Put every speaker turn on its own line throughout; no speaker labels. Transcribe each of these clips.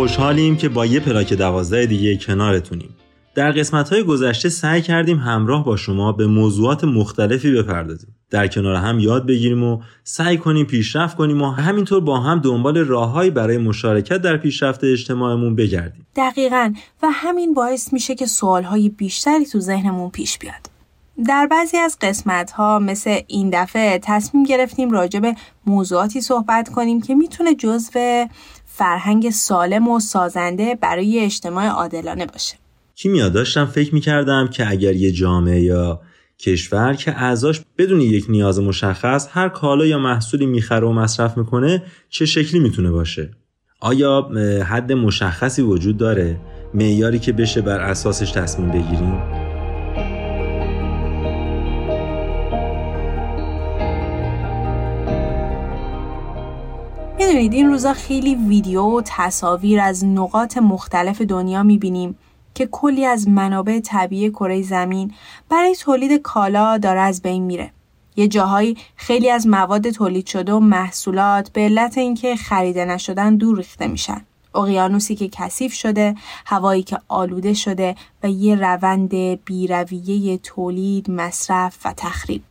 خوشحالیم که با یه پلاک دوازده دیگه کنارتونیم. در قسمت های گذشته سعی کردیم همراه با شما به موضوعات مختلفی بپردازیم. در کنار هم یاد بگیریم و سعی کنیم پیشرفت کنیم و همینطور با هم دنبال راههایی برای مشارکت در پیشرفت اجتماعمون بگردیم.
دقیقا. و همین باعث میشه که سوالهای بیشتری تو ذهنمون پیش بیاد. در بعضی از قسمت ها مثل این دفعه تصمیم گرفتیم راجع به موضوعاتی صحبت کنیم که می‌تونه جزو فرهنگ سالم و سازنده برای اجتماع عادلانه باشه.
کیمیا داشتم فکر می‌کردم که اگر یه جامعه یا کشور که اعضاش بدون یک نیاز مشخص هر کالا یا محصولی می‌خره و مصرف می‌کنه چه شکلی می‌تونه باشه؟ آیا حد مشخصی وجود داره؟ معیاری که بشه بر اساسش تصمیم بگیریم؟
می‌دونید این روزا خیلی ویدیو و تصاویر از نقاط مختلف دنیا می‌بینیم که کلی از منابع طبیعی کره زمین برای تولید کالا داره از بین میره. یه جاهایی خیلی از مواد تولید شده و محصولات به علت اینکه خریده نشدن دور ریخته میشن. اقیانوسی که کثیف شده، هوایی که آلوده شده و یه روند بیرویه تولید، مصرف و تخریب.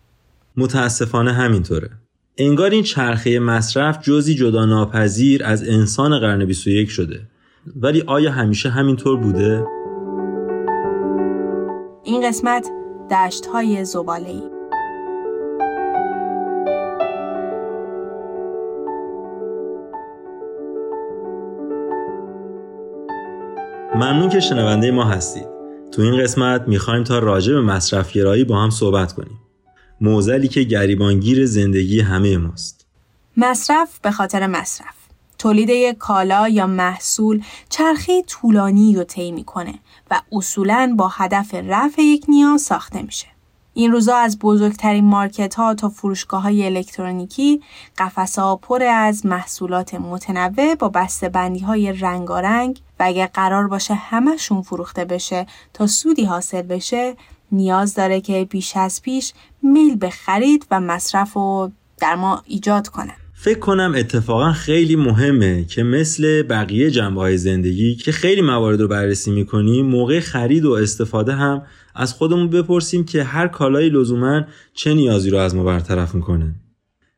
متاسفانه همینطوره. انگار این چرخه مصرف جزی جدا ناپذیر از انسان قرن 21 شده ولی آیا همیشه همینطور بوده؟
این قسمت دشت های زباله ای.
ممنون که شنونده ما هستید. تو این قسمت می‌خوایم تا راجع به مصرفگرایی با هم صحبت کنیم. موزلی که گریبانگیر زندگی همه ماست.
مصرف به خاطر مصرف. تولید یک کالا یا محصول چرخه طولانی رو طی می‌کنه و اصولاً با هدف رفع یک نیاز ساخته میشه. این روزا از بزرگترین مارکت ها تا فروشگاه های الکترونیکی قفس ها پر از محصولات متنوع با بسته بندی های رنگارنگ و اگر قرار باشه همشون فروخته بشه تا سودی حاصل بشه نیاز داره که بیش از پیش میل به خرید و مصرف رو در ما ایجاد کنه.
فکر کنم اتفاقا خیلی مهمه که مثل بقیه جنبه های زندگی که خیلی موارد رو بررسی می‌کنیم موقع خرید و استفاده هم از خودمون بپرسیم که هر کالایی لزوما چه نیازی رو از ما برطرف می‌کنه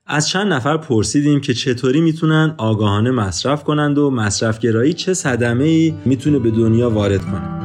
از چند نفر پرسیدیم که چطوری می‌تونن آگاهانه مصرف کنند و مصرفگرایی چه صدمه ای می‌تونه به دنیا وارد کنه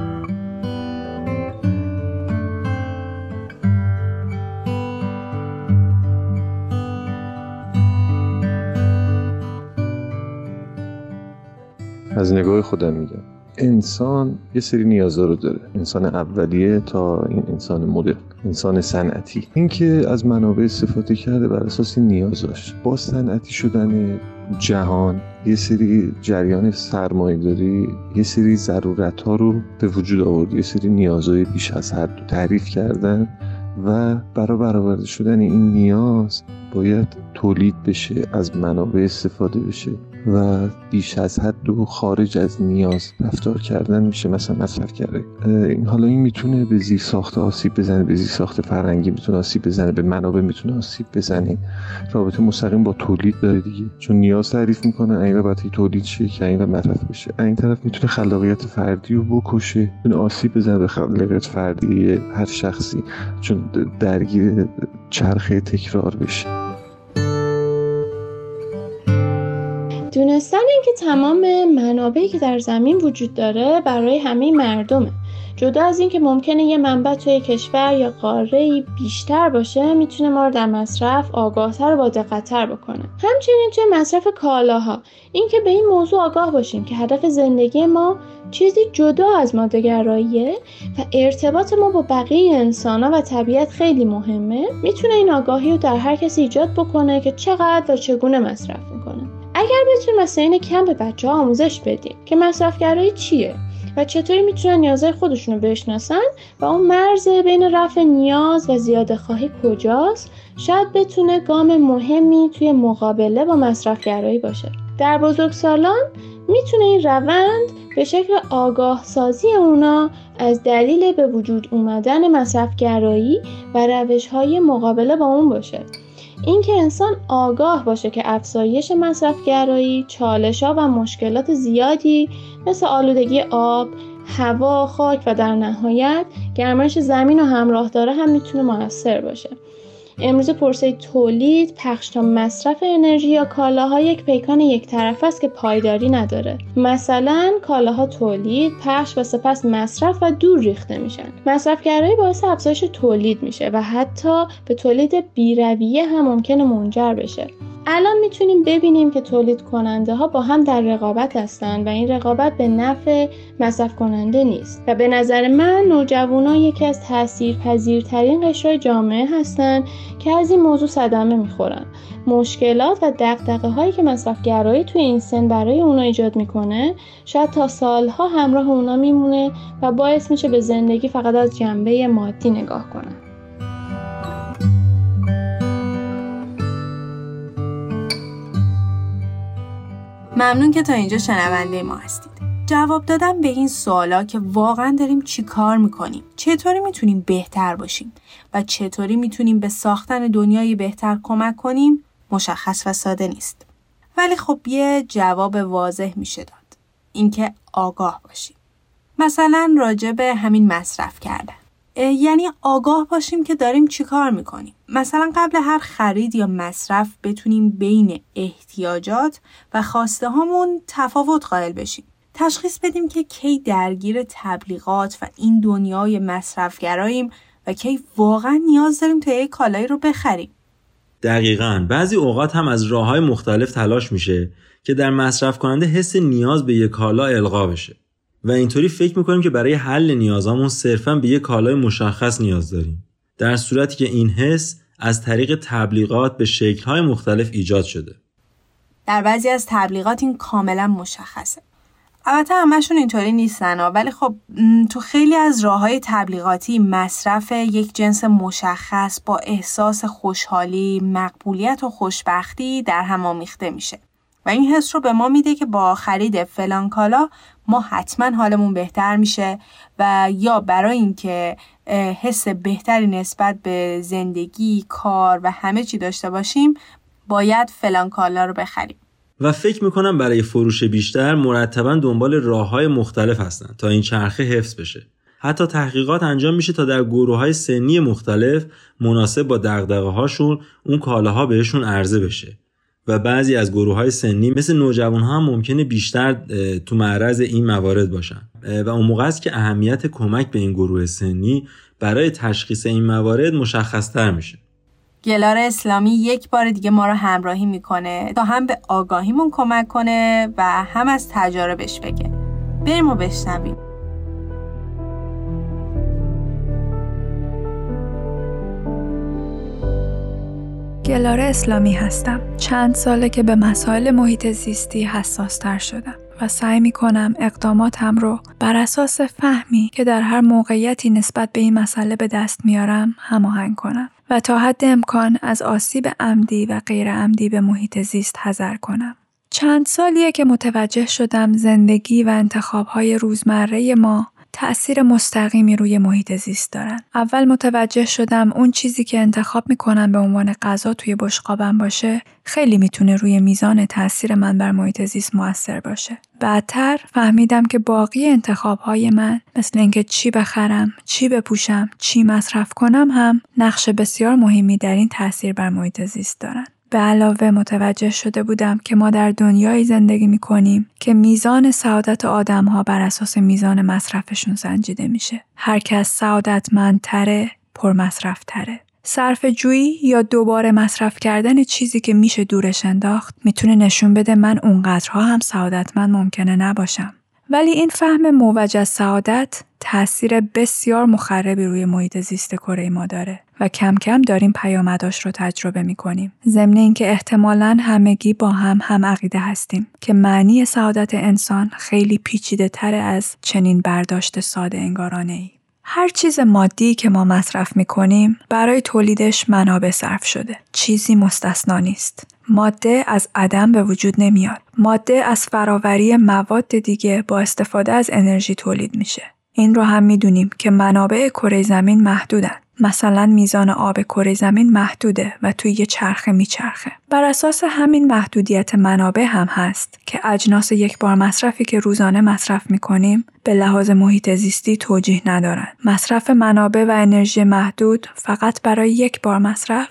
از نگاه خودم میگم. انسان یه سری نیازا رو داره. انسان اولیه تا این انسان مدرن انسان صنعتی. اینکه از منابع استفاده کرده بر اساس نیازاش. با صنعتی شدن جهان یه سری جریان سرمایه داری یه سری ضرورت ها رو به وجود آورد. یه سری نیازهای بیش از حد رو تعریف کردن و برای برآورده شدن این نیاز باید تولید بشه از منابع استفاده بشه. و بیش از حد و خارج از نیاز رفتار کردن میشه مثلا مصرف کرده. این حالا این می‌تونه به زیر ساخت آسیب بزنه به زیر ساخت فرنگی می‌تونه آسیب بزنه به منابع می‌تونه آسیب بزنه. رابطه مستقیم با تولید داره دیگه. چون نیاز تعریف می‌کنه این باید تولید شه که این مصرف بشه. این طرف می‌تونه خلاقیت فردی رو بکشه می‌تونه آسیب بزنه به خلاقیت فردی هر شخصی. چون درگیر چرخه تکرار بشه.
دونستن اینکه تمام منابعی که در زمین وجود داره برای همه مردمه. جدا از اینکه ممکنه یه منبع توی کشور یا قاره بیشتر باشه می‌تونه ما رو در مصرف آگاهتر و با دقتتر بکنه. همچنین توی مصرف کالاها اینکه به این موضوع آگاه باشیم که هدف زندگی ما چیزی جدا از مادهگراییه و ارتباط ما با بقیه انسان و طبیعت خیلی مهمه می‌تونه این آگاهی رو در هر کسی ایجاد بکنه که چقدر و چگونه مصرف می‌کنه. اگر بتونیم مثلا این کم به بچه ها آموزش بدیم که مصرفگرایی چیه و چطوری می‌تونن نیازهای خودشون رو بشناسن و اون مرز بین رفع نیاز و زیاده خواهی کجاست شاید بتونه گام مهمی توی مقابله با مصرفگرایی باشه. در بزرگسالان می‌تونه این روند به شکل آگاه سازی اونا از دلیل به وجود اومدن مصرفگرایی و روش های مقابله با اون باشه. اینکه انسان آگاه باشه که افزایش مصرفگرایی چالشها و مشکلات زیادی مثل آلودگی آب هوا خاک و در نهایت گرمایش زمین و همراه داره هم می‌تونه موثر باشه. امروز پرسه تولید، پخش تا مصرف انرژی یا کالاها یک پیکان یک طرف است که پایداری نداره. مثلا کالاها تولید، پخش و سپس مصرف و دور ریخته میشن. مصرفگرایی باعث افزایش تولید میشه و حتی به تولید بیرویه هم ممکنه منجر بشه. الان می‌تونیم ببینیم که تولید کننده ها با هم در رقابت هستند و این رقابت به نفع مصرف کننده نیست. و به نظر من نوجوانا یکی از تاثیرپذیرترین قشرهای جامعه هستند که از این موضوع صدمه می‌خورن. مشکلات و دقدقه هایی که مصرفگرایی توی این سن برای اونا ایجاد می‌کنه شاید تا سالها همراه اونا میمونه و باعث میشه به زندگی فقط از جنبه مادی نگاه کنن.
ممنون که تا اینجا شنونده ما هستید. جواب دادن به این سوالا که واقعا داریم چی کار می‌کنیم چطوری می‌تونیم بهتر باشیم و چطوری می‌تونیم به ساختن دنیای بهتر کمک کنیم مشخص و ساده نیست. ولی خب یه جواب واضح میشه داد. اینکه آگاه باشیم. مثلا راجع به همین مصرف کردن. یعنی آگاه باشیم که داریم چیکار می‌کنیم. مثلا قبل هر خرید یا مصرف بتونیم بین احتیاجات و خواسته هامون تفاوت قائل بشیم. تشخیص بدیم که کی درگیر تبلیغات و این دنیای مصرفگراییم و کی واقعا نیاز داریم تا یک کالایی رو بخریم.
دقیقا. بعضی اوقات هم از راه های مختلف تلاش میشه که در مصرف کننده حس نیاز به یک کالا القا بشه. و اینطوری فکر می‌کنیم که برای حل نیازامون صرفا به یک کالای مشخص نیاز داریم. در صورتی که این حس از طریق تبلیغات به شکلهای مختلف ایجاد شده.
در بعضی از تبلیغات این کاملا مشخصه. البته همشون اینطوری نیستن ولی خب تو خیلی از راه های تبلیغاتی مصرف یک جنس مشخص با احساس خوشحالی، مقبولیت و خوشبختی در هم آمیخته میشه. و این حس رو به ما میده که با خرید فلان کالا ما حتما حالمون بهتر میشه و یا برای اینکه حس بهتری نسبت به زندگی، کار و همه چی داشته باشیم باید فلان کالا رو بخریم.
و فکر می‌کنم برای فروش بیشتر مرتبا دنبال راه های مختلف هستن تا این چرخه حفظ بشه. حتی تحقیقات انجام میشه تا در گروه های سنی مختلف مناسب با دقدقه هاشون اون کالاها بهشون عرضه بشه. و بعضی از گروه های سنی مثل نوجوان ها هم ممکنه بیشتر تو معرض این موارد باشن. و اون موقع است که اهمیت کمک به این گروه سنی برای تشخیص این موارد مشخصتر میشه.
گلار اسلامی یک بار دیگه ما رو همراهی می‌کنه تا هم به آگاهیمون کمک کنه و هم از تجاربش بگه. بریم و بشنویم.
گلاره اسلامی هستم. چند ساله که به مسائل محیط زیستی حساس تر شدم و سعی می کنم اقداماتم رو بر اساس فهمی که در هر موقعیتی نسبت به این مسئله به دست میارم هماهنگ کنم و تا حد امکان از آسیب عمدی و غیر عمدی به محیط زیست حذر کنم. چند سالیه که متوجه شدم زندگی و انتخابهای روزمره ما تأثیر مستقیمی روی محیط زیست دارن. اول متوجه شدم اون چیزی که انتخاب می‌کنم به عنوان غذا توی بشقابم باشه خیلی می‌تونه روی میزان تاثیر من بر محیط زیست موثر باشه. بعدتر فهمیدم که باقی انتخاب های من مثل اینکه چی بخرم، چی بپوشم، چی مصرف کنم هم نقش بسیار مهمی در این تاثیر بر محیط زیست دارن. به علاوه متوجه شده بودم که ما در دنیایی زندگی می کنیم که میزان سعادت آدم ها بر اساس میزان مصرفشون سنجیده میشه. هر کس سعادتمندتره، تره. صرف جویی یا دوباره مصرف کردن چیزی که میشه دورش انداخت می‌تونه نشون بده من اونقدرها هم سعادتمند ممکنه نباشم. ولی این فهم موج سعادت تاثیر بسیار مخربی روی محیط زیست کره ما داره و کم کم داریم پیامداش رو تجربه می کنیم. ضمن اینکه احتمالا همگی با هم هم عقیده هستیم که معنی سعادت انسان خیلی پیچیده تر از چنین برداشت ساده انگارانه ای. هر چیز مادی که ما مصرف می کنیم برای تولیدش منابع صرف شده. چیزی مستثنا نیست. ماده از عدم به وجود نمیاد. ماده از فراوری مواد دیگه با استفاده از انرژی تولید میشه. این رو هم می‌دونیم که منابع کره زمین محدودن. مثلا میزان آب کره زمین محدوده و توی یه چرخه میچرخه. بر اساس همین محدودیت منابع هم هست که اجناس یک بار مصرفی که روزانه مصرف می‌کنیم به لحاظ محیط زیستی توجیه ندارن. مصرف منابع و انرژی محدود فقط برای یک بار مصرف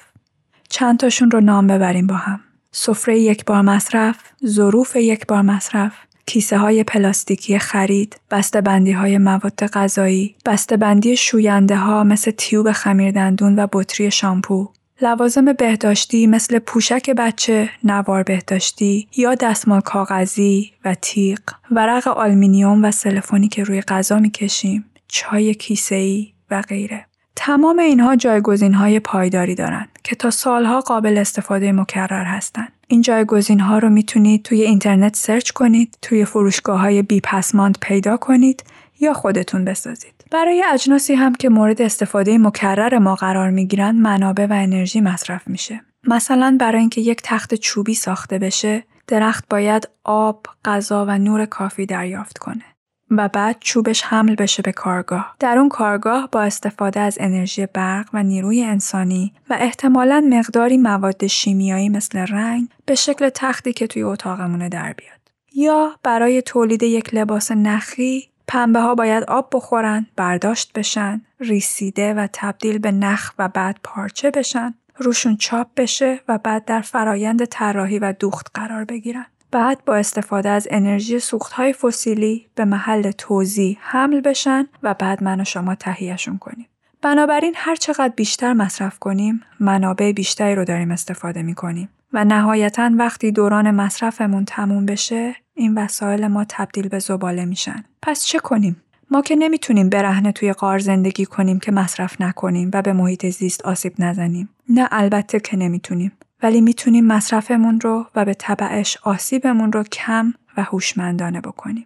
چند تاشون رو نام ببریم با هم. سفره یک بار مصرف، ظروف یک بار مصرف، کیسه های پلاستیکی خرید، بسته بندی های مواد غذایی، بسته بندی شوینده ها مثل تیوب خمیردندون و بطری شامپو، لوازم بهداشتی مثل پوشک بچه، نوار بهداشتی یا دستمال کاغذی و تیغ، ورق آلمینیوم و سلفونی که روی غذا می‌کشیم، چای کیسه‌ای و غیره. تمام اینها جایگزین های پایداری دارند که تا سالها قابل استفاده مکرر هستند. این جایگزین ها رو می‌تونید توی اینترنت سرچ کنید، توی فروشگاه های بی پسماند پیدا کنید یا خودتون بسازید. برای اجناسی هم که مورد استفاده مکرر ما قرار می‌گیرند منابع و انرژی مصرف میشه. مثلا برای اینکه یک تخت چوبی ساخته بشه، درخت باید آب، غذا و نور کافی دریافت کنه. و بعد چوبش حمل بشه به کارگاه. در اون کارگاه با استفاده از انرژی برق و نیروی انسانی و احتمالا مقداری مواد شیمیایی مثل رنگ به شکل تختی که توی اتاقمونه در بیاد. یا برای تولید یک لباس نخی پنبه ها باید آب بخورن، برداشت بشن، ریسیده و تبدیل به نخ و بعد پارچه بشن، روشون چاپ بشه و بعد در فرایند طراحی و دوخت قرار بگیرن. بعد با استفاده از انرژی سوختهای فسیلی به محل توزیع حمل بشن و بعد من و شما تهیهشون کنیم. بنابراین هر چقدر بیشتر مصرف کنیم منابع بیشتری رو داریم استفاده می کنیم و نهایتا وقتی دوران مصرفمون تموم بشه این وسایل ما تبدیل به زباله میشن. پس چه کنیم؟ ما که نمی‌تونیم برهنه توی قار زندگی کنیم که مصرف نکنیم و به محیط زیست آسیب نزنیم. نه البته که نمی‌تونیم. ولی می‌تونیم مصرفمون رو و به طبعش آسیبمون رو کم و هوشمندانه بکنیم.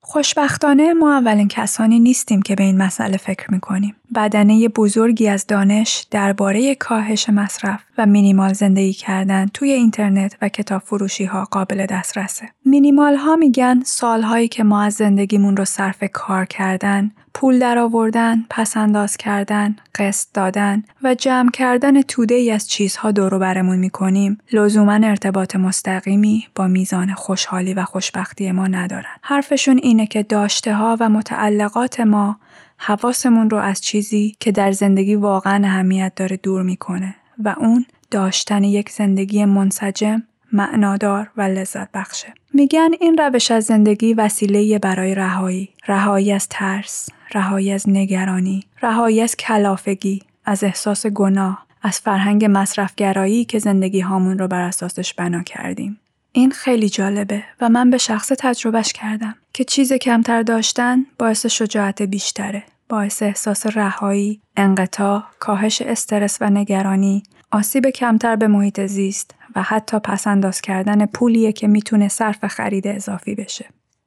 خوشبختانه ما اولین کسانی نیستیم که به این مسئله فکر می‌کنیم. بدنه بزرگی از دانش درباره کاهش مصرف و مینیمال زندگی کردن توی اینترنت و کتاب فروشی ها قابل دسترسه. مینیمال ها میگن سالهایی که ما از زندگیمون رو صرف کار کردن، پول درآوردن، پسنداز کردن، قسط دادن و جمع کردن توده ای از چیزها دورو برمون می‌کنیم لزوما ارتباط مستقیمی با میزان خوشحالی و خوشبختی ما ندارن. حرفشون اینه که داشته ها و متعلقات ما حواسمون رو از چیزی که در زندگی واقعا اهمیت داره دور می‌کنه و اون داشتن یک زندگی منسجم معنادار و لذت بخشه. میگن این روش از زندگی وسیله برای رهایی، رهایی از ترس، رهایی از نگرانی، رهایی از کلافگی، از احساس گناه، از فرهنگ مصرفگرایی که زندگی هامون رو بر اساسش بنا کردیم. این خیلی جالبه و من به شخص تجربهش کردم که چیز کمتر داشتن باعث شجاعت بیشتره. باعث احساس رهایی، انقطاع، کاهش استرس و نگرانی، آسیب کمتر به محیط زیست و حتی پسنداز کردن پولیه که می‌تونه صرف خرید اضافی بشه.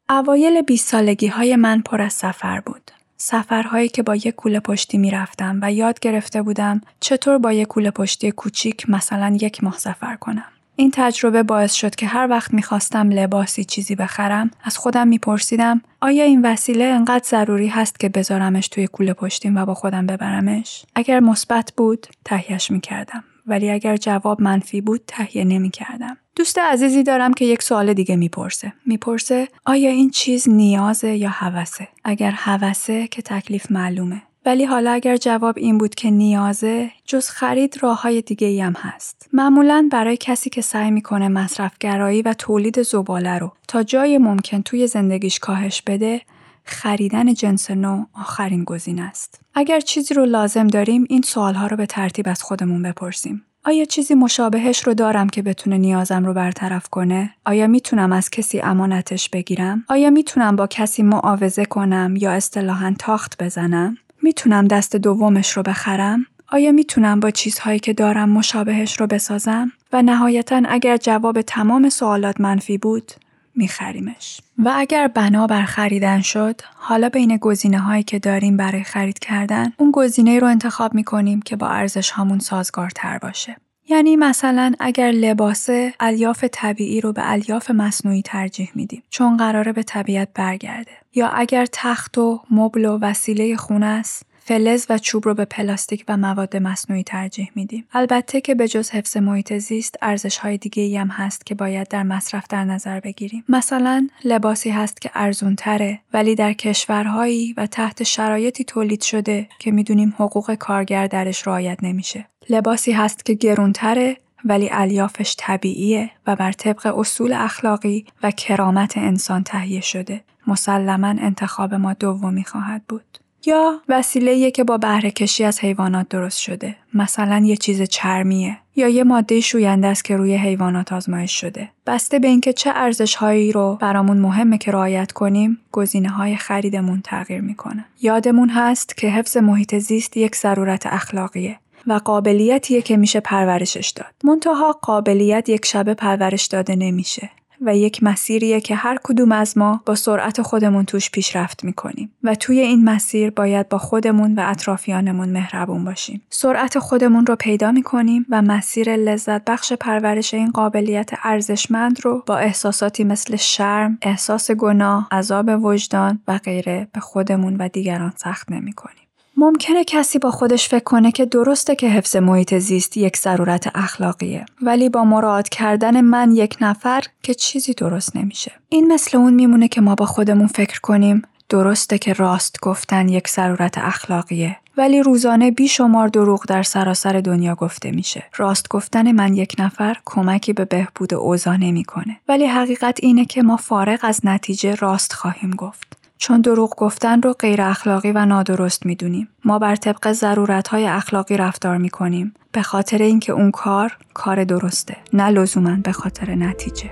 اوایل 20 سالگی های من پر از سفر بود. سفرهایی که با یک کوله پشتی می‌رفتم و یاد گرفته بودم چطور با یک کوله پشتی کوچیک مثلا یک ماه سفر کنم. این تجربه باعث شد که هر وقت می‌خواستم لباسی چیزی بخرم از خودم میپرسیدم آیا این وسیله انقدر ضروری هست که بذارمش توی کوله پشتیم و با خودم ببرمش؟ اگر مثبت بود تهیهش می‌کردم ولی اگر جواب منفی بود تهیه نمی‌کردم. دوست عزیزی دارم که یک سوال دیگه می‌پرسه. می‌پرسه آیا این چیز نیازه یا هوسه؟ اگر هوسه که تکلیف معلومه. ولی حالا اگر جواب این بود که نیازه جز خرید راه های دیگه هم هست. معمولا برای کسی که سعی می‌کنه مصرفگرایی و تولید زباله رو تا جای ممکن توی زندگیش کاهش بده خریدن جنس نو آخرین گزینه است. اگر چیزی رو لازم داریم این سوالها رو به ترتیب از خودمون بپرسیم. آیا چیزی مشابهش رو دارم که بتونه نیازم رو برطرف کنه؟ آیا می‌تونم از کسی امانتش بگیرم؟ آیا می‌تونم با کسی معاوضه کنم یا اصطلاحا تاخت بزنم؟ می‌تونم دست دومش رو بخرم؟ آیا می‌تونم با چیزهایی که دارم مشابهش رو بسازم؟ و نهایتا اگر جواب تمام سوالات منفی بود، میخریمش. و اگر بنا بر خریدن شد، حالا بین گزینه هایی که داریم برای خرید کردن، اون گزینه رو انتخاب می‌کنیم که با ارزش هامون سازگارتر باشه. یعنی مثلا اگر لباسه الیاف طبیعی رو به الیاف مصنوعی ترجیح میدیم چون قراره به طبیعت برگرده یا اگر تخت و مبل و وسیله خونه است فلز و چوب رو به پلاستیک و مواد مصنوعی ترجیح میدیم. البته که به جز حفظ محیط زیست ارزش های دیگه ای هم هست که باید در مصرف در نظر بگیریم. مثلا لباسی هست که ارزون تره ولی در کشورهایی و تحت شرایطی تولید شده که می‌دونیم حقوق کارگر درش رعایت نمیشه. لباسی هست که گرونتره ولی الیافش طبیعیه و بر طبق اصول اخلاقی و کرامت انسان تهیه شده. مسلما انتخاب ما دومی خواهد بود. یا وسیله که با بهره کشی از حیوانات درست شده مثلا یه چیز چرمیه یا یه ماده شوینده است که روی حیوانات آزمایش شده بسته به اینکه چه ارزش هایی رو برامون مهمه که رعایت کنیم گزینه های خریدمون تغییر می‌کنه یادمون هست که حفظ محیط زیست یک ضرورت اخلاقیه و قابلیتیه که میشه پرورشش داد. منتها قابلیت یک شبه پرورش داده نمیشه. و یک مسیریه که هر کدوم از ما با سرعت خودمون توش پیشرفت می‌کنیم و توی این مسیر باید با خودمون و اطرافیانمون مهربون باشیم. سرعت خودمون رو پیدا می‌کنیم و مسیر لذت بخش پرورش این قابلیت ارزشمند رو با احساساتی مثل شرم، احساس گناه، عذاب وجدان و غیره به خودمون و دیگران سخت نمی‌کنیم. ممکنه کسی با خودش فکر کنه که درسته که حفظ محیط زیست یک ضرورت اخلاقیه ولی با مراعات کردن من یک نفر که چیزی درست نمیشه این مثل اون میمونه که ما با خودمون فکر کنیم درسته که راست گفتن یک ضرورت اخلاقیه ولی روزانه بیشمار دروغ در سراسر دنیا گفته میشه. راست گفتن من یک نفر کمکی به بهبود اوضاع نمی‌کنه. ولی حقیقت اینه که ما فارغ از نتیجه راست خواهیم گفت. چون دروغ گفتن رو غیر اخلاقی و نادرست می‌دونیم. ما بر طبق ضرورتهای اخلاقی رفتار می‌کنیم به خاطر اینکه اون کار کار درسته نه لزوما به خاطر نتیجه.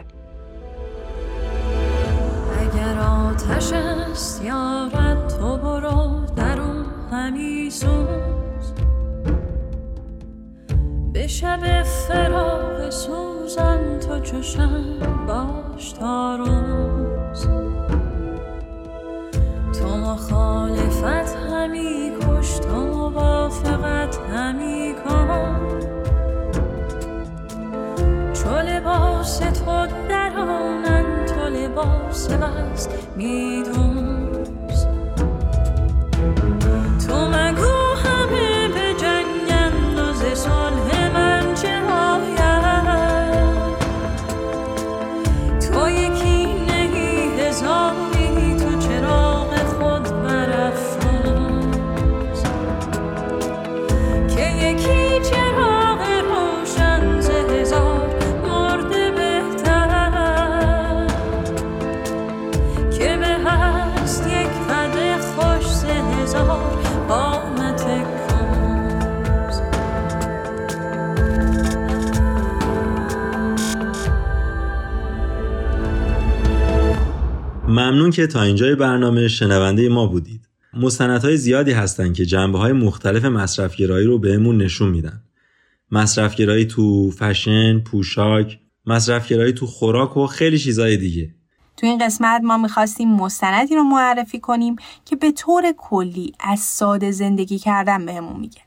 اگر آتش است یارت تو برو در اون همی سوز به شب فراغ سوزن تو چشم باش تا روز مخالفت همی کش تو موافقت همی کن چو لباس تو درانن تو لباس بست میدوز
ممنون که تا اینجای برنامه شنونده ما بودید. مستندهای زیادی هستند که جنبه های مختلف مصرفگرایی رو بهمون نشون میدن. مصرفگرایی تو فشن، پوشاک، مصرفگرایی تو خوراک و خیلی چیزای دیگه.
تو این قسمت ما می‌خواستیم مستندی رو معرفی کنیم که به طور کلی از ساده زندگی کردن بهمون میگه.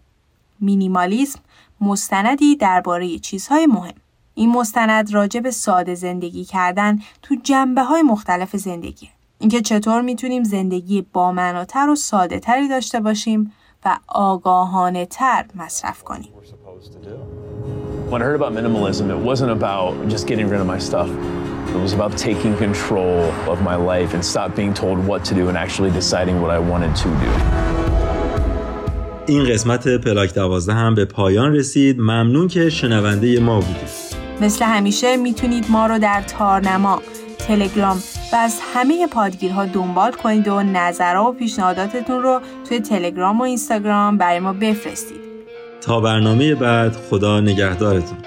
مینیمالیسم مستندی درباره چیزهای مهم. این مستند راجع به ساده زندگی کردن تو جنبه های مختلف زندگی. اینکه چطور می‌تونیم زندگی بامعناتر و ساده تری داشته باشیم و آگاهانه تر مصرف کنیم. When I heard about minimalism, it wasn't about just getting rid of my stuff. It was about taking control of my life and stop being told what to do and actually deciding what I wanted to do.
این قسمت پلاک دوازده هم به پایان رسید ممنون که شنونده ما بودید
مثل همیشه می‌تونید ما رو در تارنما تلگرام. و از همه پادگیرها دنبال کنید و نظرها و پیشنهاداتتون رو توی تلگرام و اینستاگرام برای ما بفرستید.
تا برنامه بعد خدا نگهدارتون.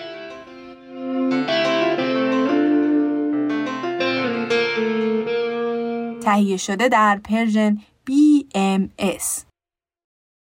تهیه شده در پرژن BMS